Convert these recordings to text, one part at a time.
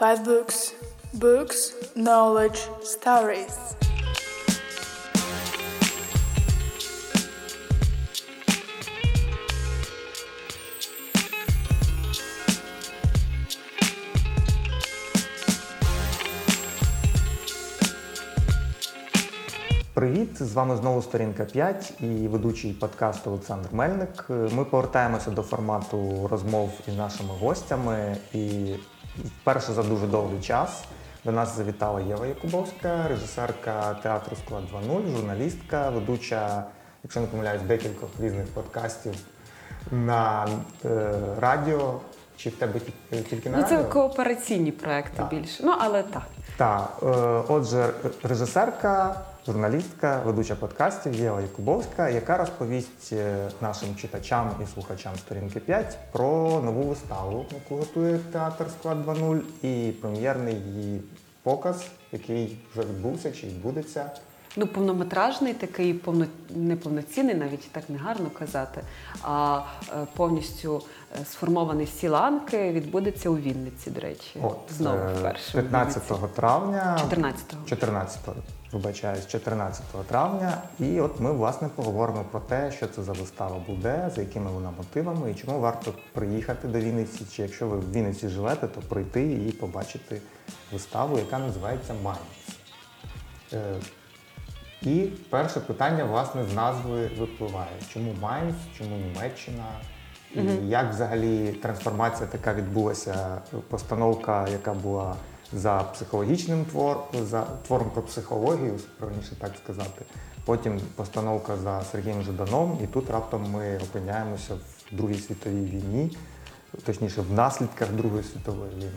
Five books. Books, knowledge, stories. Привіт! З вами знову сторінка 5 і ведучий подкасту Олександр Мельник. Ми повертаємося до формату розмов із нашими гостями. І вперше за дуже довгий час до нас завітала Єва Якубовська, режисерка театру Склад 2.0, журналістка, ведуча, якщо не помиляюсь, декількох різних подкастів на е, радіо. Чи в тебе тільки на ну, радіо? це коопераційні проекти Так. більше. Ну але так. Так, е, отже, режисерка, журналістка, ведуча подкастів Єва Якубовська, яка розповість е, нашим читачам і слухачам сторінки 5 про нову виставу, яку готує театр Склад 2.0 і прем'єрний її показ, який вже відбувся чи відбудеться. Ну, повнометражний такий, повно... не повноцінний, навіть так не гарно казати, а е, повністю е, сформований всі ланки відбудеться у Вінниці, до речі. От, Знову вперше. 15 травня. 14-го. 14 вибачаюсь, 14 травня. І от ми власне поговоримо про те, що це за вистава буде, за якими вона мотивами і чому варто приїхати до Вінниці. Чи якщо ви в Вінниці живете, то прийти і побачити виставу, яка називається Майнц. Е, І перше питання, власне, з назви випливає. Чому Майнц, чому Німеччина? І як взагалі трансформація така відбулася, постановка, яка була за психологічним твором, за твором про психологію, правильніше так сказати. Потім постановка за Сергієм Жаданом, і тут раптом ми опиняємося в Другій світовій війні, точніше, в наслідках Другої світової війни.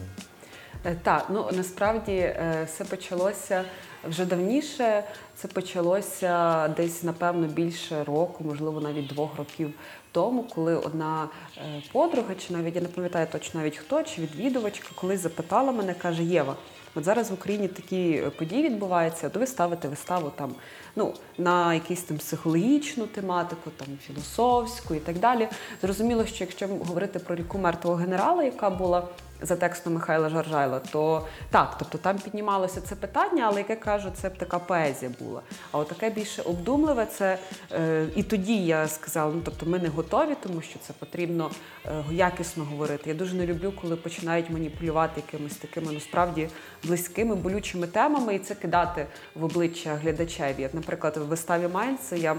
Е, Так, ну насправді е, все почалося вже давніше. Це почалося десь, напевно, більше року, можливо, навіть двох років тому, коли одна е, подруга, чи навіть я не пам'ятаю точно навіть хто, чи відвідувачка, колись запитала мене, каже: Єва, от зараз в Україні такі події відбуваються, то ви ставите виставу там ну, на якусь там психологічну тематику, там філософську і так далі. Зрозуміло, що якщо говорити про ріку мертвого генерала, яка була за текстом Михайла Жаржайла, то так, тобто там піднімалося це питання, але яке кажу, це б така поезія була. А от таке більше обдумливе, це е, і тоді я сказала, ну тобто ми не готові, тому що це потрібно е, якісно говорити. Я дуже не люблю, коли починають маніпулювати якимись такими насправді близькими, болючими темами і це кидати в обличчя глядачеві. Наприклад, в виставі Майнце я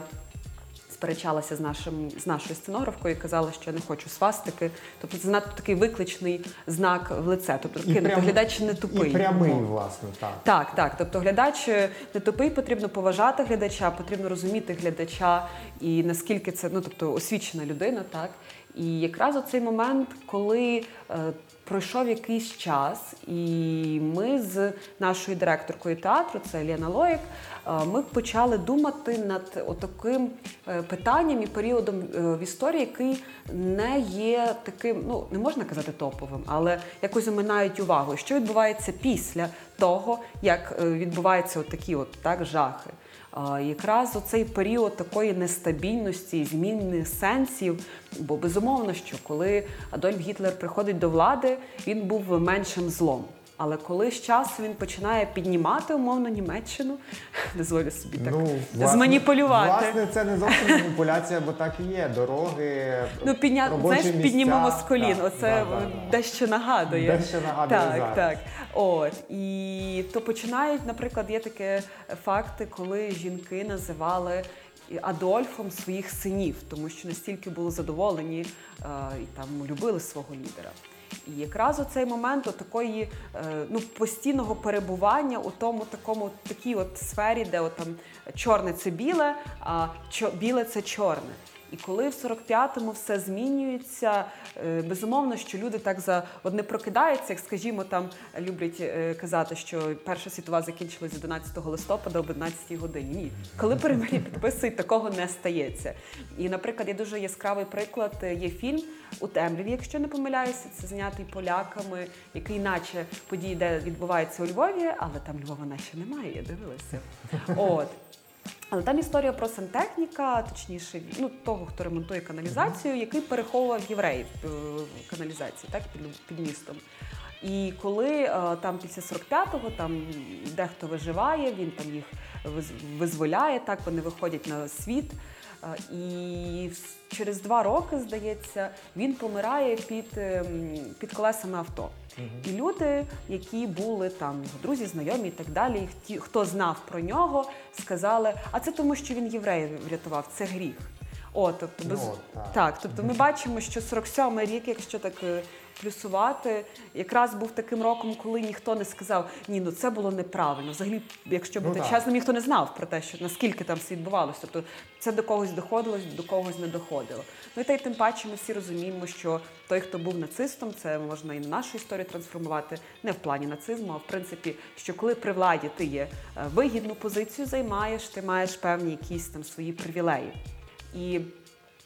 сперечалася з нашим з нашою сценографкою і казала, що я не хочу свастики. Тобто це надто такий викличний знак в лице. Тобто кинути прям- глядач не тупий. І прямий, Ну. власне, так. Так, так. Тобто глядач не тупий, потрібно поважати глядача, потрібно розуміти глядача і наскільки це ну, тобто освічена людина, так. І якраз у цей момент, коли е, пройшов якийсь час, і ми з нашою директоркою театру, це Лена Лоїк, е, ми почали думати над отаким е, питанням і періодом в історії, який не є таким, ну не можна казати топовим, але якось оминають увагу. Що відбувається після того, як відбуваються от такі от так жахи? Якраз оцей період такої нестабільності, зміни сенсів. Бо безумовно, що коли Адольф Гітлер приходить до влади, він був меншим злом. Але коли з часу він починає піднімати умовно Німеччину, дозволю собі так власне- зманіпулювати. Власне, це не зовсім маніпуляція, бо так і є. Дороги, Ну, підня... робочі знаєш, піднімемо з колін. Так, Оце да, да, дещо нагадує. Дещо нагадує так, зараз. так. От і то починають, наприклад, є таке факти, коли жінки називали. Адольфом своїх синів, тому що настільки були задоволені е, і там любили свого лідера. І якраз у цей момент от такої е, ну, постійного перебування у тому такому такій от сфері, де от там чорне це біле, а біле це чорне. І коли в 45-му все змінюється, е, безумовно, що люди так за от не прокидаються, як скажімо, там люблять е, казати, що Перша світова закінчилась 11 листопада об 11 годині. Ні, коли перемир'я підписують, такого не стається. І, наприклад, є дуже яскравий приклад. е, Є фільм у темряві, якщо не помиляюся, це знятий поляками, який, наче події, де відбувається у Львові, але там Львова наче немає. Я дивилася. От. Але там історія про сантехніка, точніше, ну того, хто ремонтує каналізацію, який переховував євреїв е, каналізації, так під, під містом. І коли е, там після 45-го там дехто виживає, він там їх визволяє, так вони виходять на світ. Е, і через два роки, здається, він помирає під ем, під колесами авто. І люди, які були там його друзі, знайомі і так далі, і ті, хто знав про нього, сказали: а це тому, що він євреїв врятував, це гріх. О, тобто без ну, так. так, тобто ми бачимо, що 47-й рік, якщо так е, плюсувати, якраз був таким роком, коли ніхто не сказав, ні, ну це було неправильно. Взагалі, якщо бути ну, чесним, ніхто не знав про те, що наскільки там все відбувалося. Тобто це до когось доходило, до когось не доходило. Ну і та й тим паче ми всі розуміємо, що той, хто був нацистом, це можна і на нашу історію трансформувати, не в плані нацизму, а в принципі, що коли при владі ти є е, вигідну позицію, займаєш, ти маєш певні якісь там свої привілеї. І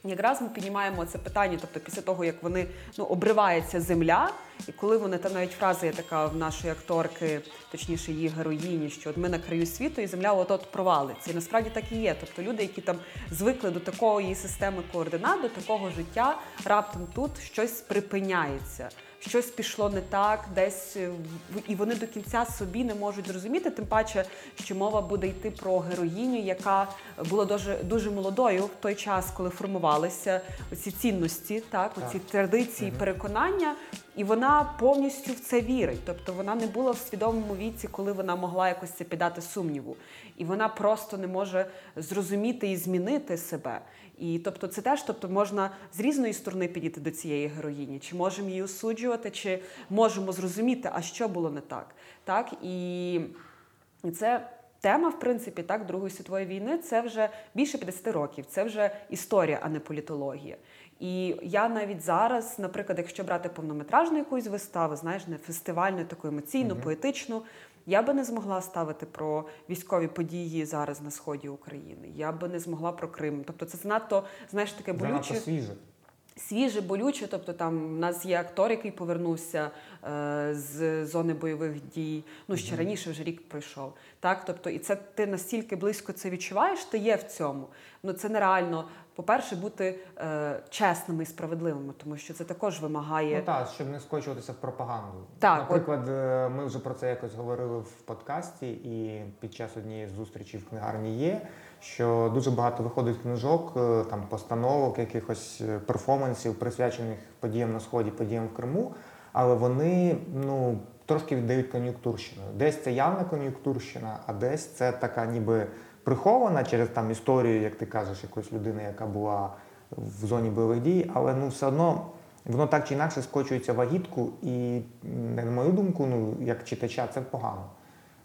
якраз ми піднімаємо це питання, тобто після того, як вони ну, обривається земля, і коли вони там навіть фраза є така в нашої акторки, точніше її героїні, що от ми на краю світу і земля от-от провалиться. І насправді так і є. Тобто люди, які там звикли до такої системи координат, до такого життя, раптом тут щось припиняється щось пішло не так, десь е, і вони до кінця собі не можуть зрозуміти. Тим паче, що мова буде йти про героїню, яка була дуже дуже молодою в той час, коли формувалися ці цінності, так оці традиції, переконання. І вона повністю в це вірить. Тобто вона не була в свідомому віці, коли вона могла якось це піддати сумніву. І вона просто не може зрозуміти і змінити себе. І тобто, це теж тобто, можна з різної сторони підійти до цієї героїні, чи можемо її осуджувати, чи можемо зрозуміти, а що було не так. Так і, це. Тема, в принципі, так, Другої світової війни це вже більше 50 років, це вже історія, а не політологія. І я навіть зараз, наприклад, якщо брати повнометражну якусь виставу, знаєш, не фестивальну, таку емоційну, mm-hmm. поетичну, я би не змогла ставити про військові події зараз на сході України. Я би не змогла про Крим. Тобто, це занадто знаєш таке болюче. свіже. Свіже, болюче, тобто там в нас є актор, який повернувся е, з зони бойових дій. Ну ще mm-hmm. раніше вже рік пройшов. Так, тобто, і це ти настільки близько це відчуваєш, ти є в цьому. Ну це нереально по-перше, бути е, чесними і справедливими, тому що це також вимагає. Ну так, щоб не скочуватися в пропаганду. Так, Наприклад, от... Е, ми вже про це якось говорили в подкасті, і під час однієї з зустрічей в книгарні є, що дуже багато виходить книжок, е, там постановок, якихось е, перформансів, присвячених подіям на сході, подіям в Криму, але вони ну. Трошки віддають кон'юнктурщину. Десь це явна кон'юнктурщина, а десь це така ніби прихована через там історію, як ти кажеш, якоїсь людини, яка була в зоні бойових дій, але ну все одно воно так чи інакше скочується в агітку, і, на мою думку, ну як читача, це погано.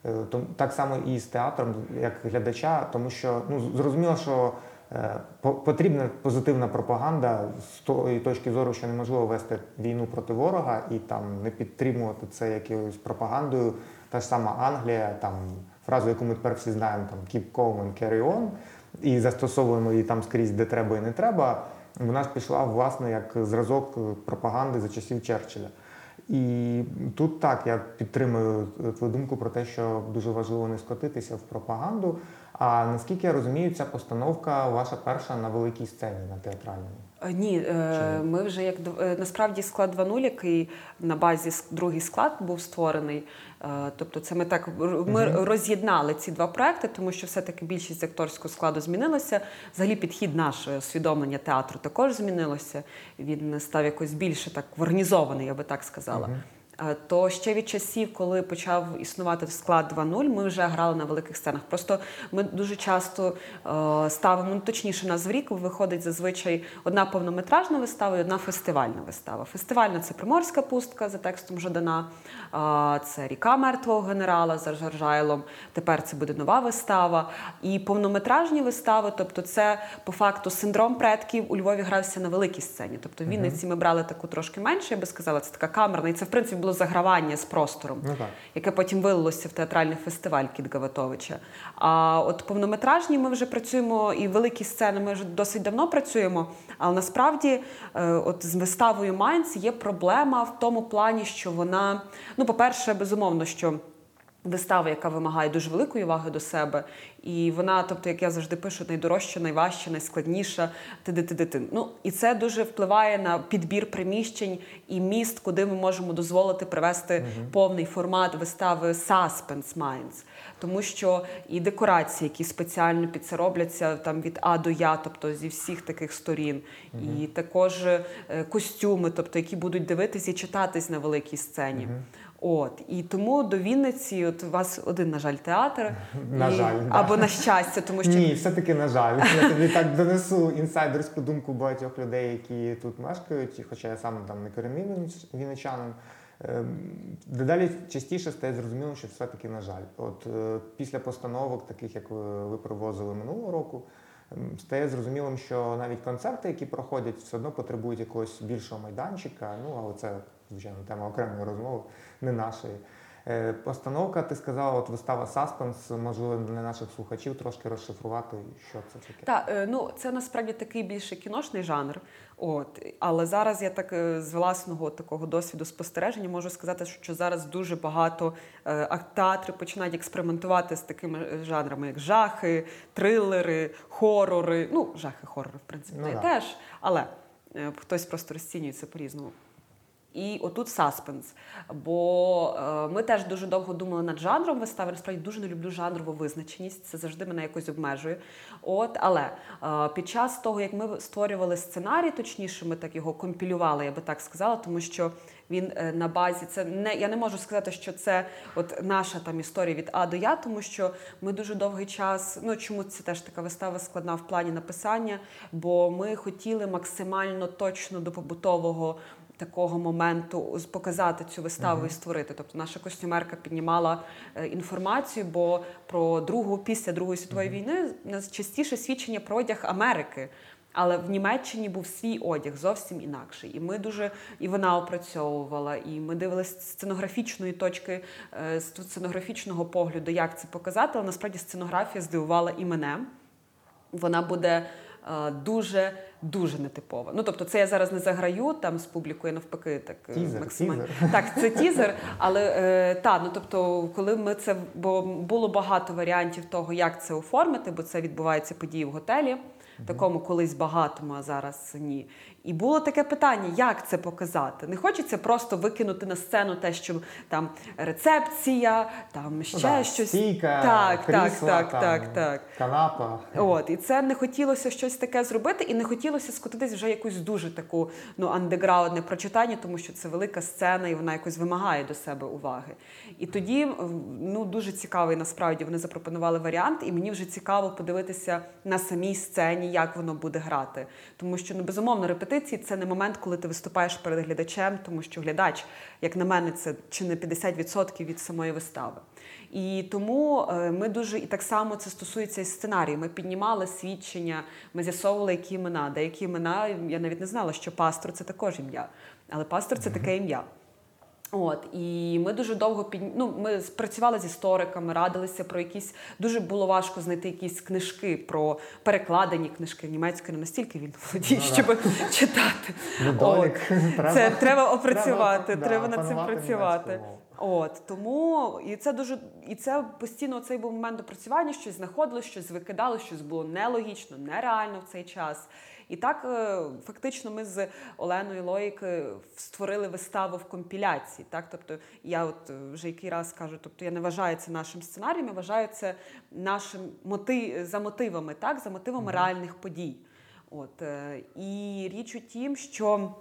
Е, так само і з театром, як глядача, тому що ну зрозуміло, що е, потрібна позитивна пропаганда з тої точки зору, що неможливо вести війну проти ворога і там не підтримувати це якоюсь пропагандою. Та ж сама Англія, там фразу, яку ми тепер всі знаємо, там keep calm and carry on, і застосовуємо її там скрізь, де треба і не треба. Вона ж пішла власне як зразок пропаганди за часів Черчилля. І тут так я підтримую твою думку про те, що дуже важливо не скотитися в пропаганду. А наскільки я розумію, ця постановка ваша перша на великій сцені на театральному? Е, ні, Чому? ми вже як е, насправді склад 2.0, який на базі другий склад був створений. Тобто, це ми так ми угу. роз'єднали ці два проекти, тому що все-таки більшість акторського складу змінилася. Взагалі, підхід наше усвідомлення театру також змінилося. Він став якось більше так організований, я би так сказала. Угу. Е, то ще від часів, коли почав існувати склад 2.0, ми вже грали на великих сценах. Просто ми дуже часто е, ставимо ну, точніше нас в рік виходить зазвичай одна повнометражна вистава і одна фестивальна вистава. Фестивальна це Приморська пустка за текстом Жадана, е, це ріка мертвого генерала за Жаржайлом. Тепер це буде нова вистава. І повнометражні вистави, тобто, це по факту синдром предків у Львові грався на великій сцені. Тобто в Вінниці ми брали таку трошки менше, я би сказала, це така камерна, і це в принципі було загравання з простором, ну, так. яке потім вилилося в театральний фестиваль Кіт Гаватовича. А от повнометражні ми вже працюємо, і великі сцени ми вже досить давно працюємо. Але насправді, е, от з виставою Майнц є проблема в тому плані, що вона, ну, по-перше, безумовно, що. Вистава, яка вимагає дуже великої уваги до себе. І вона, тобто, як я завжди пишу, найдорожча, найважча, найскладніша. ти-ти-ти-ти-ти. Ну і це дуже впливає на підбір приміщень і міст, куди ми можемо дозволити привести uh повний формат вистави Suspense Minds. Тому що і декорації, які спеціально під це робляться там від А до Я, тобто зі всіх таких сторін, uh і також е, костюми, тобто які будуть дивитись і читатись на великій сцені. Uh От і тому до Вінниці, от у вас один, на жаль, театр на і... жаль, або на щастя, тому що ні, все таки на жаль. Я тобі так донесу інсайдерську думку багатьох людей, які тут мешкають, хоча я сам там не корінний вінничанин. Ем, дедалі частіше стає зрозуміло, що все-таки на жаль. От е, після постановок, таких як ви привозили минулого року, ем, стає зрозумілим, що навіть концерти, які проходять, все одно потребують якогось більшого майданчика. Ну але це звичайно, тема окремої розмови, не нашої. Е, постановка, ти сказала, от вистава Саспенс, можливо, для наших слухачів трошки розшифрувати, що це таке. Так, е, ну це насправді такий більше кіношний жанр. От але зараз я так е, з власного такого досвіду спостереження можу сказати, що зараз дуже багато театрів починають експериментувати з такими жанрами, як жахи, трилери, хорори. Ну, жахи, хорори, в принципі, ну, теж, але хтось просто розцінює це по-різному. І отут саспенс. Бо е, ми теж дуже довго думали над жанром вистави. Насправді дуже не люблю жанрову визначеність. Це завжди мене якось обмежує. От, але е, під час того, як ми створювали сценарій, точніше, ми так його компілювали, я би так сказала, тому що він е, на базі це не я не можу сказати, що це от наша там історія від А до Я, тому що ми дуже довгий час. Ну чому це теж така вистава складна в плані написання? Бо ми хотіли максимально точно до побутового такого моменту показати цю виставу uh -huh. і створити. Тобто наша костюмерка піднімала е, інформацію, бо про другу після Другої світової uh -huh. війни нас частіше свідчення про одяг Америки. Але в Німеччині був свій одяг зовсім інакший. І ми дуже і вона опрацьовувала, і ми дивилися з сценографічної точки, е, з сценографічного погляду, як це показати. Але насправді сценографія здивувала і мене. Вона буде е, дуже дуже нетипова. Ну тобто, це я зараз не заграю там з публікою, навпаки, так е, тізер, максимально тізер. так. Це тізер, але е, та ну тобто, коли ми це бо було багато варіантів того, як це оформити, бо це відбувається події в готелі. Такому колись багатому, а зараз ні. І було таке питання, як це показати. Не хочеться просто викинути на сцену те, що там рецепція, там ще да, щось. Стійка, так, крісла, так, там, так, так. Канапа. От, І це не хотілося щось таке зробити, і не хотілося скотитись вже якусь дуже таку ну, андеграундне прочитання, тому що це велика сцена, і вона якось вимагає до себе уваги. І тоді ну, дуже цікавий насправді вони запропонували варіант, і мені вже цікаво подивитися на самій сцені, як воно буде грати. Тому що ну, безумовно репетиції це не момент, коли ти виступаєш перед глядачем, тому що глядач, як на мене, це чи не 50% від самої вистави. І тому е, ми дуже і так само це стосується і сценарію. Ми піднімали свідчення, ми з'ясовували, які імена. Деякі імена я навіть не знала, що пастор це також ім'я, але пастор це таке ім'я. От і ми дуже довго під... ну, Ми спрацювали з істориками, радилися про якісь дуже було важко знайти якісь книжки про перекладені книжки німецькою не настільки він володіє, ну, щоб читати. Недолік. Треба, Це треба опрацювати, треба, треба над цим працювати. От тому і це дуже і це постійно цей був момент опрацювання, щось знаходило, щось викидало, щось було нелогічно, нереально в цей час. І так е, фактично ми з Оленою Лоїк е, створили виставу в компіляції. Так, тобто я от е, вже який раз кажу, тобто я не вважаю це нашим сценарієм, я вважаю це нашим мотив за мотивами, так, за мотивами mm-hmm. реальних подій. От і річ у тім, що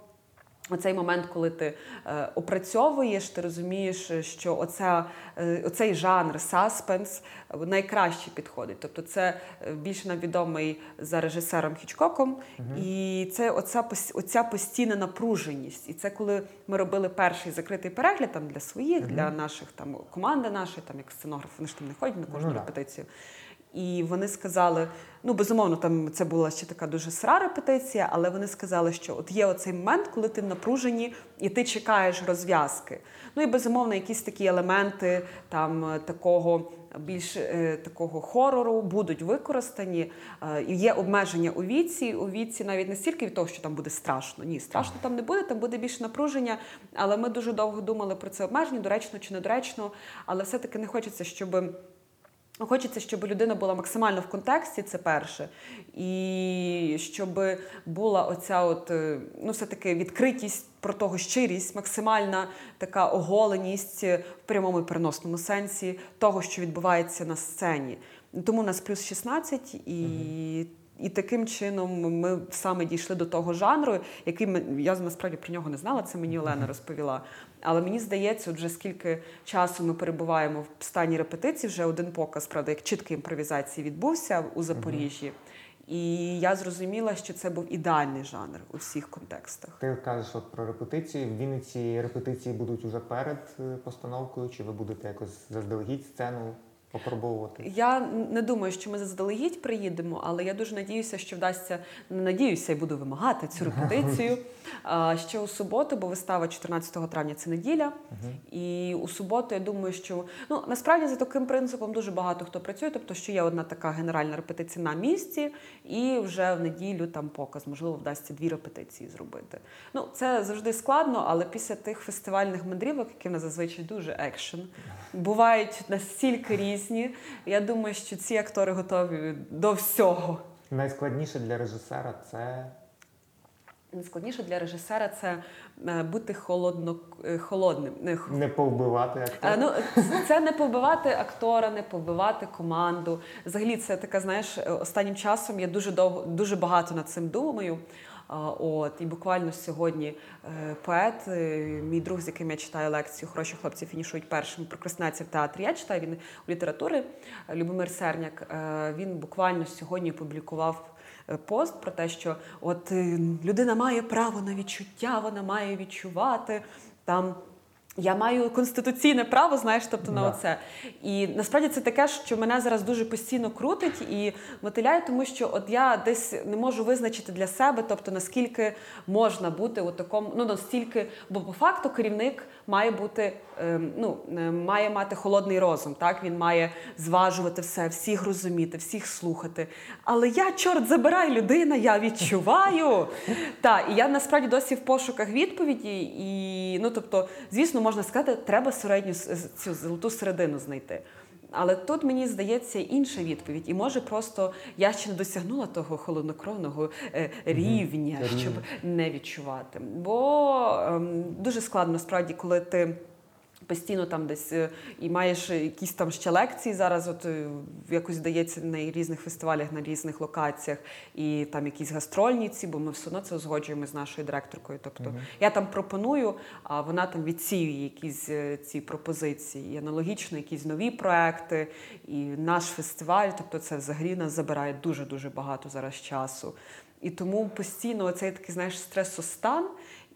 Оцей момент, коли ти е, опрацьовуєш, ти розумієш, що оця, е, оцей жанр саспенс найкраще підходить. Тобто, це е, більше нам відомий за режисером Хічкоком, угу. і це оця оця постійна напруженість. І це коли ми робили перший закритий перегляд там для своїх, угу. для наших там команди нашої, там як сценограф, вони ж там не ходять на кожну ну, репетицію. І вони сказали: ну безумовно, там це була ще така дуже сира репетиція, але вони сказали, що от є оцей момент, коли ти в напруженні і ти чекаєш розв'язки. Ну і безумовно, якісь такі елементи там такого. Більш е, такого хорору будуть використані. Е, є обмеження у віці. У віці навіть не стільки від того, що там буде страшно. Ні, страшно там не буде, там буде більше напруження. Але ми дуже довго думали про це обмеження, доречно чи недоречно. Але все-таки не хочеться, щоб. Хочеться, щоб людина була максимально в контексті, це перше, і щоб була оця от, е, ну, все-таки відкритість про того, щирість, максимальна така оголеність в прямому і переносному сенсі того, що відбувається на сцені. Тому у нас плюс 16 і. І таким чином ми саме дійшли до того жанру, який ми я насправді про нього не знала. Це мені Олена розповіла. Але мені здається, от вже скільки часу ми перебуваємо в стані репетиції, вже один показ, правда, як чіткий імпровізації відбувся у Запоріжжі. І я зрозуміла, що це був ідеальний жанр у всіх контекстах. Ти кажеш от про репетиції. В Вінниці репетиції будуть уже перед е, постановкою, чи ви будете якось заздалегідь сцену опробовувати? Я не думаю, що ми заздалегідь приїдемо, але я дуже надіюся, що вдасться не надіюся і буду вимагати цю репетицію. Ще у суботу, бо вистава 14 травня це неділя. І у суботу я думаю, що ну насправді за таким принципом дуже багато хто працює, тобто що є одна така генеральна репетиція на місці, і вже в неділю там показ, можливо, вдасться дві репетиції зробити. Ну це завжди складно, але після тих фестивальних мандрівок, які в нас зазвичай дуже екшен, бувають настільки різні. Я думаю, що ці актори готові до всього. Найскладніше для режисера це. Найскладніше для режисера це е, бути холодно, е, холодним. Не, не повбивати актора. Ну, Це не повбивати актора, не повбивати команду. Взагалі, це така, знаєш, останнім часом я дуже довго дуже багато над цим думаю. От і буквально сьогодні е, поет, е, мій друг, з яким я читаю лекцію Хороші хлопці фінішують першим прокрастинація в театрі. Я читаю він у літератури Любомир Серняк. Е, він буквально сьогодні публікував. Пост про те, що от людина має право на відчуття, вона має відчувати там я маю конституційне право, знаєш, тобто на оце. І насправді це таке, що мене зараз дуже постійно крутить і мотиляє, тому що от я десь не можу визначити для себе, тобто наскільки можна бути у такому, ну настільки, бо по факту керівник має бути, ем, ну е, має мати холодний розум. Так він має зважувати все, всіх розуміти, всіх слухати. Але я, чорт, забирай людина, я відчуваю. Та і я насправді досі в пошуках відповіді, і ну тобто, звісно можна сказати, треба середню цю золоту середину знайти. Але тут мені здається інша відповідь, і може просто я ще не досягнула того холоднокровного е, рівня, щоб не відчувати. Бо ем, дуже складно справді, коли ти. Постійно там десь е, і маєш якісь там ще лекції зараз, от е, якось здається на різних фестивалях, на різних локаціях, і там якісь гастрольні ці, бо ми все одно це узгоджуємо з нашою директоркою. Тобто uh-huh. я там пропоную, а вона там відсіює якісь е, ці пропозиції. І аналогічно, якісь нові проекти, і наш фестиваль, тобто це взагалі нас забирає дуже дуже багато зараз часу. І тому постійно цей такий знаєш стресостан.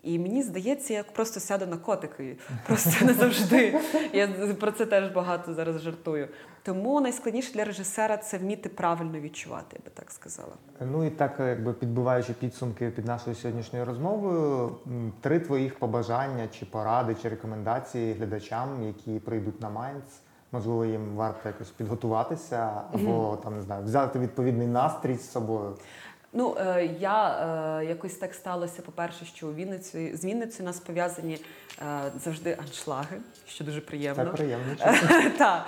І мені здається, я просто сяду на котики. Просто не завжди. Я про це теж багато зараз жартую. Тому найскладніше для режисера це вміти правильно відчувати, я би так сказала. Ну і так, якби підбиваючи підсумки під нашою сьогоднішньою розмовою, три твоїх побажання, чи поради, чи рекомендації глядачам, які прийдуть на Майнц. Можливо, їм варто якось підготуватися, або там не знаю, взяти відповідний настрій з собою. Ну, е, я е, якось так сталося. По-перше, що у Вінниці з Вінницею нас пов'язані е, завжди аншлаги, що дуже приємно. Це приємно. Так.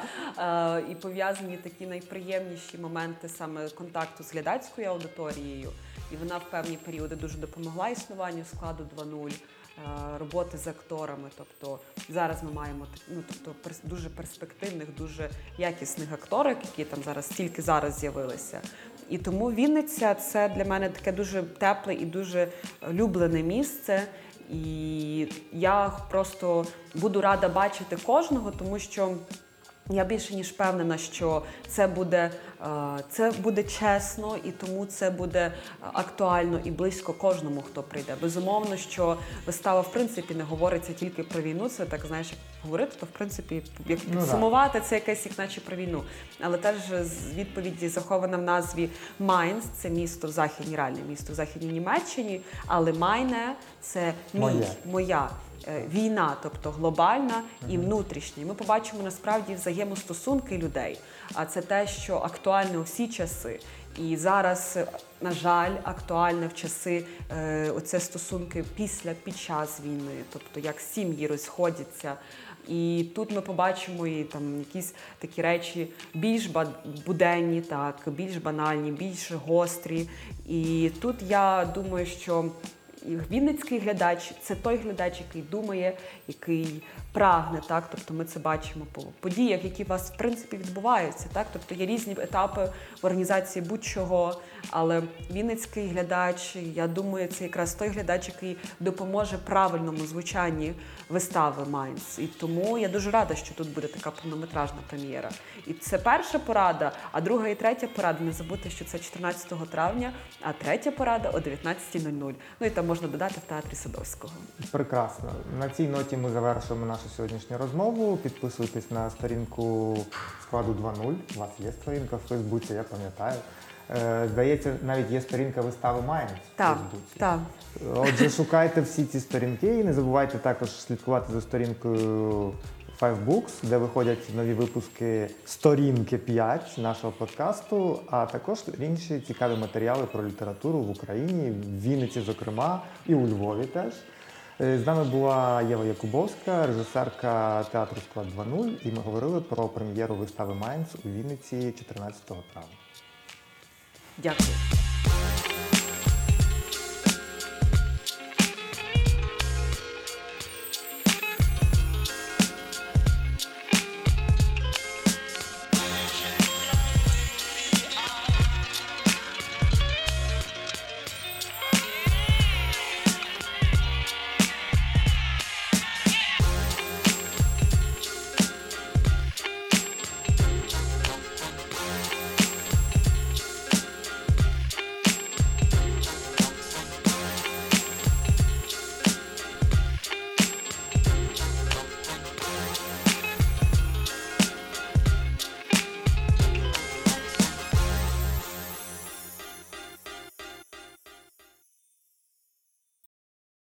І пов'язані такі найприємніші моменти саме контакту з глядацькою аудиторією. І вона в певні періоди дуже допомогла існуванню складу 2.0. Роботи з акторами, тобто зараз ми маємо ну, тобто дуже перспективних, дуже якісних акторів, які там зараз тільки зараз з'явилися. І тому Вінниця це для мене таке дуже тепле і дуже люблене місце. І я просто буду рада бачити кожного, тому що Я більше ніж впевнена, що це буде, е, це буде чесно і тому це буде актуально і близько кожному, хто прийде. Безумовно, що вистава в принципі не говориться тільки про війну. Це так знаєш, як говорити, то в принципі, як Ну, підсумувати, це якесь як наче про війну. Але теж з відповіді захована в назві Майнц, це місто в західній реальне місто в західній Німеччині, але Майне це мій, моя війна, тобто глобальна і внутрішня. Ми побачимо насправді взаємостосунки людей. А це те, що актуальне у всі часи. І зараз, е, на жаль, актуальне в часи е, оце стосунки після під час війни, тобто як сім'ї розходяться. І тут ми побачимо і там якісь такі речі більш буденні, так більш банальні, більш гострі. І тут я думаю, що Вінницький глядач це той глядач, який думає, який прагне, так тобто ми це бачимо по подіях, які у вас в принципі відбуваються. Так, тобто є різні етапи в організації будь-чого. Але Вінницький глядач, я думаю, це якраз той глядач, який допоможе правильному звучанні вистави Майнц. І тому я дуже рада, що тут буде така повнометражна прем'єра. І це перша порада, а друга і третя порада. Не забудьте, що це 14 травня, а третя порада о 19.00. Ну і там можна додати в театрі Садовського. Прекрасно. На цій ноті ми завершуємо нашу сьогоднішню розмову. Підписуйтесь на сторінку складу 2.0. У вас є сторінка в Фейсбуці, я пам'ятаю. Е, Здається, навіть є сторінка вистави Майнець Так, Фейсбуці. так. Отже, шукайте всі ці сторінки і не забувайте також слідкувати за сторінкою Five Books, де виходять нові випуски сторінки 5 нашого подкасту, а також інші цікаві матеріали про літературу в Україні, в Вінниці, зокрема, і у Львові теж. Е, З нами була Єва Якубовська, режисерка театру Склад 2.0, і ми говорили про прем'єру вистави Майнц у Вінниці 14 травня. Дякую.